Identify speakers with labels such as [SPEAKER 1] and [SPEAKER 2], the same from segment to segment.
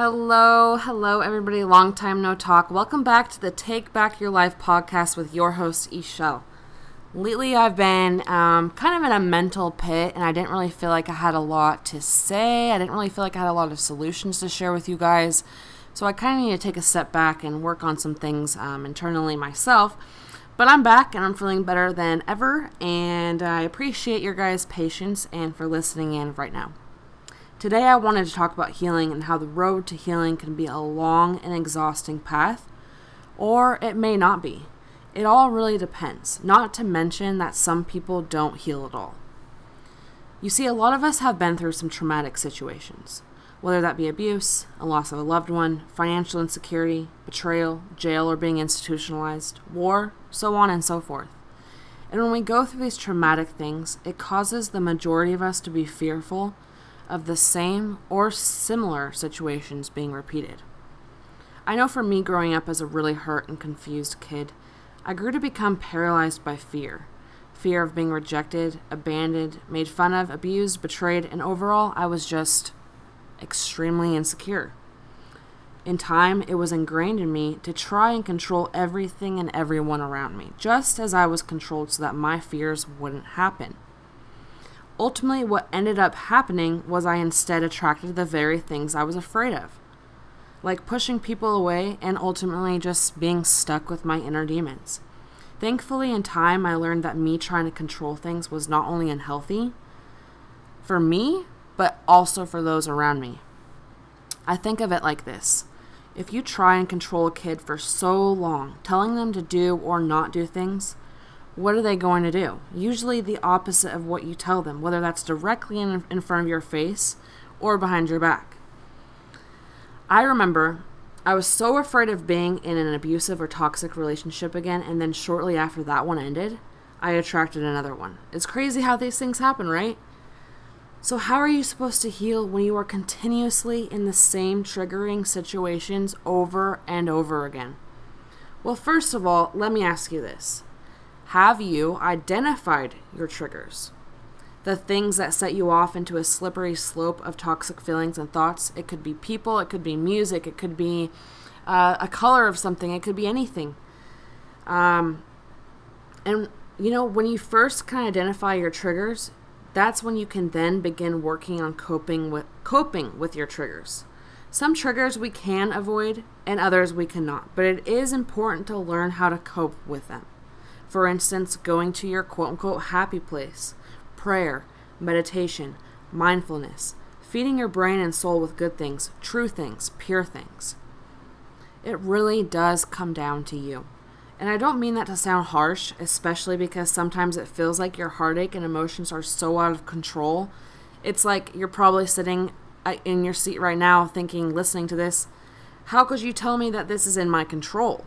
[SPEAKER 1] Hello, hello, everybody. Long time no talk. Welcome back to the Take Back Your Life podcast with your host, Ishel. Lately, I've been um, kind of in a mental pit, and I didn't really feel like I had a lot to say. I didn't really feel like I had a lot of solutions to share with you guys. So I kind of need to take a step back and work on some things um, internally myself. But I'm back and I'm feeling better than ever, and I appreciate your guys' patience and for listening in right now. Today, I wanted to talk about healing and how the road to healing can be a long and exhausting path, or it may not be. It all really depends, not to mention that some people don't heal at all. You see, a lot of us have been through some traumatic situations, whether that be abuse, a loss of a loved one, financial insecurity, betrayal, jail or being institutionalized, war, so on and so forth. And when we go through these traumatic things, it causes the majority of us to be fearful of the same or similar situations being repeated. I know for me, growing up as a really hurt and confused kid, I grew to become paralyzed by fear fear of being rejected, abandoned, made fun of, abused, betrayed, and overall, I was just extremely insecure. In time, it was ingrained in me to try and control everything and everyone around me, just as I was controlled so that my fears wouldn't happen. Ultimately, what ended up happening was I instead attracted the very things I was afraid of. Like pushing people away and ultimately just being stuck with my inner demons. Thankfully, in time, I learned that me trying to control things was not only unhealthy for me, but also for those around me. I think of it like this if you try and control a kid for so long, telling them to do or not do things, what are they going to do? Usually the opposite of what you tell them, whether that's directly in, in front of your face or behind your back. I remember I was so afraid of being in an abusive or toxic relationship again, and then shortly after that one ended, I attracted another one. It's crazy how these things happen, right? So, how are you supposed to heal when you are continuously in the same triggering situations over and over again? Well, first of all, let me ask you this have you identified your triggers? The things that set you off into a slippery slope of toxic feelings and thoughts. It could be people, it could be music, it could be uh, a color of something, it could be anything. Um, and you know, when you first kind of identify your triggers, that's when you can then begin working on coping with coping with your triggers. Some triggers we can avoid and others we cannot, but it is important to learn how to cope with them. For instance, going to your quote unquote happy place, prayer, meditation, mindfulness, feeding your brain and soul with good things, true things, pure things. It really does come down to you. And I don't mean that to sound harsh, especially because sometimes it feels like your heartache and emotions are so out of control. It's like you're probably sitting uh, in your seat right now thinking, listening to this, how could you tell me that this is in my control?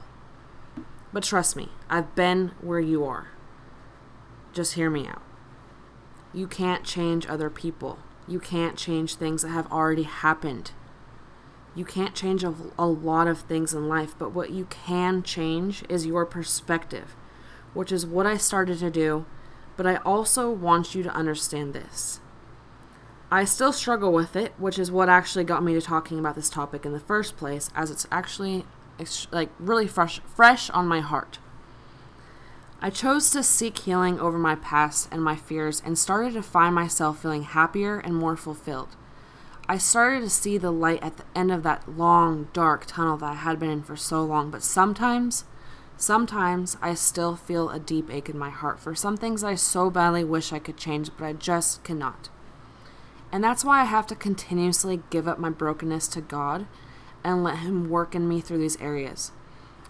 [SPEAKER 1] But trust me, I've been where you are. Just hear me out. You can't change other people. You can't change things that have already happened. You can't change a, a, lot of things in life, but what you can change is your perspective, which is what I started to do. But I also want you to understand this. I still struggle with it, which is what actually got me to talking about this topic in the first place, as it's actually like really fresh fresh on my heart. I chose to seek healing over my past and my fears and started to find myself feeling happier and more fulfilled. I started to see the light at the end of that long, dark tunnel that I had been in for so long, but sometimes, sometimes I still feel a deep ache in my heart for some things I so badly wish I could change, but I just cannot. And that's why I have to continuously give up my brokenness to God and let Him work in me through these areas.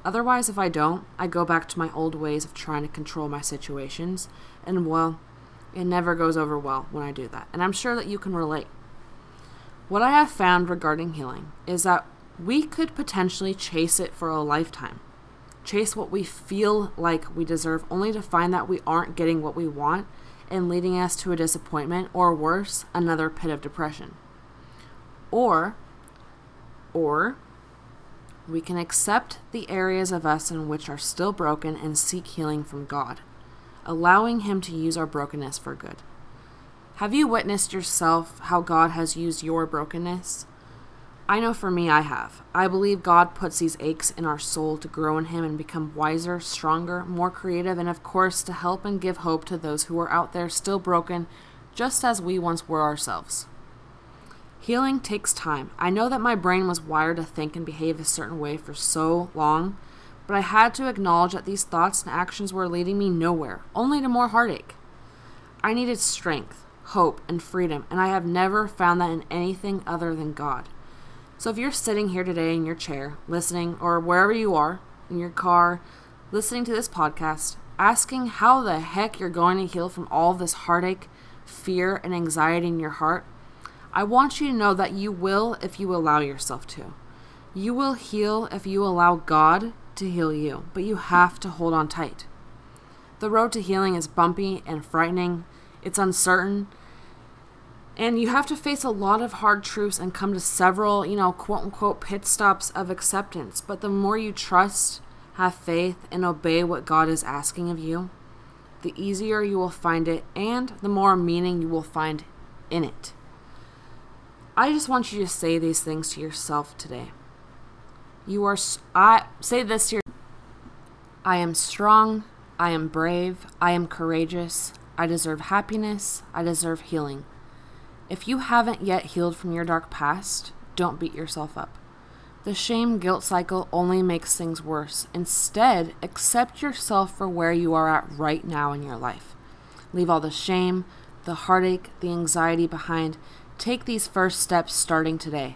[SPEAKER 1] Otherwise, if I don't, I go back to my old ways of trying to control my situations, and well, it never goes over well when I do that. And I'm sure that you can relate. What I have found regarding healing is that we could potentially chase it for a lifetime. Chase what we feel like we deserve, only to find that we aren't getting what we want and leading us to a disappointment or worse, another pit of depression. Or or we can accept the areas of us in which are still broken and seek healing from God, allowing Him to use our brokenness for good. Have you witnessed yourself how God has used your brokenness? I know for me, I have. I believe God puts these aches in our soul to grow in Him and become wiser, stronger, more creative, and of course, to help and give hope to those who are out there still broken, just as we once were ourselves. Healing takes time. I know that my brain was wired to think and behave a certain way for so long, but I had to acknowledge that these thoughts and actions were leading me nowhere, only to more heartache. I needed strength, hope, and freedom, and I have never found that in anything other than God. So if you're sitting here today in your chair, listening, or wherever you are, in your car, listening to this podcast, asking how the heck you're going to heal from all this heartache, fear, and anxiety in your heart, I want you to know that you will if you allow yourself to. You will heal if you allow God to heal you, but you have to hold on tight. The road to healing is bumpy and frightening, it's uncertain, and you have to face a lot of hard truths and come to several, you know, quote unquote pit stops of acceptance. But the more you trust, have faith, and obey what God is asking of you, the easier you will find it and the more meaning you will find in it. I just want you to say these things to yourself today. You are, I say this to your, I am strong, I am brave, I am courageous, I deserve happiness, I deserve healing. If you haven't yet healed from your dark past, don't beat yourself up. The shame guilt cycle only makes things worse. Instead, accept yourself for where you are at right now in your life. Leave all the shame, the heartache, the anxiety behind, Take these first steps starting today.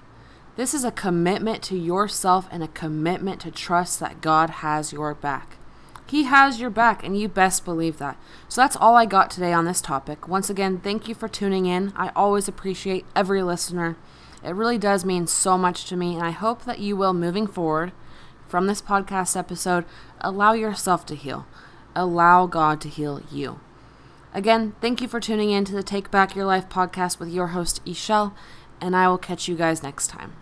[SPEAKER 1] This is a commitment to yourself and a commitment to trust that God has your back. He has your back, and you best believe that. So that's all I got today on this topic. Once again, thank you for tuning in. I always appreciate every listener. It really does mean so much to me, and I hope that you will, moving forward from this podcast episode, allow yourself to heal. Allow God to heal you. Again, thank you for tuning in to the Take Back Your Life podcast with your host, Ishel, and I will catch you guys next time.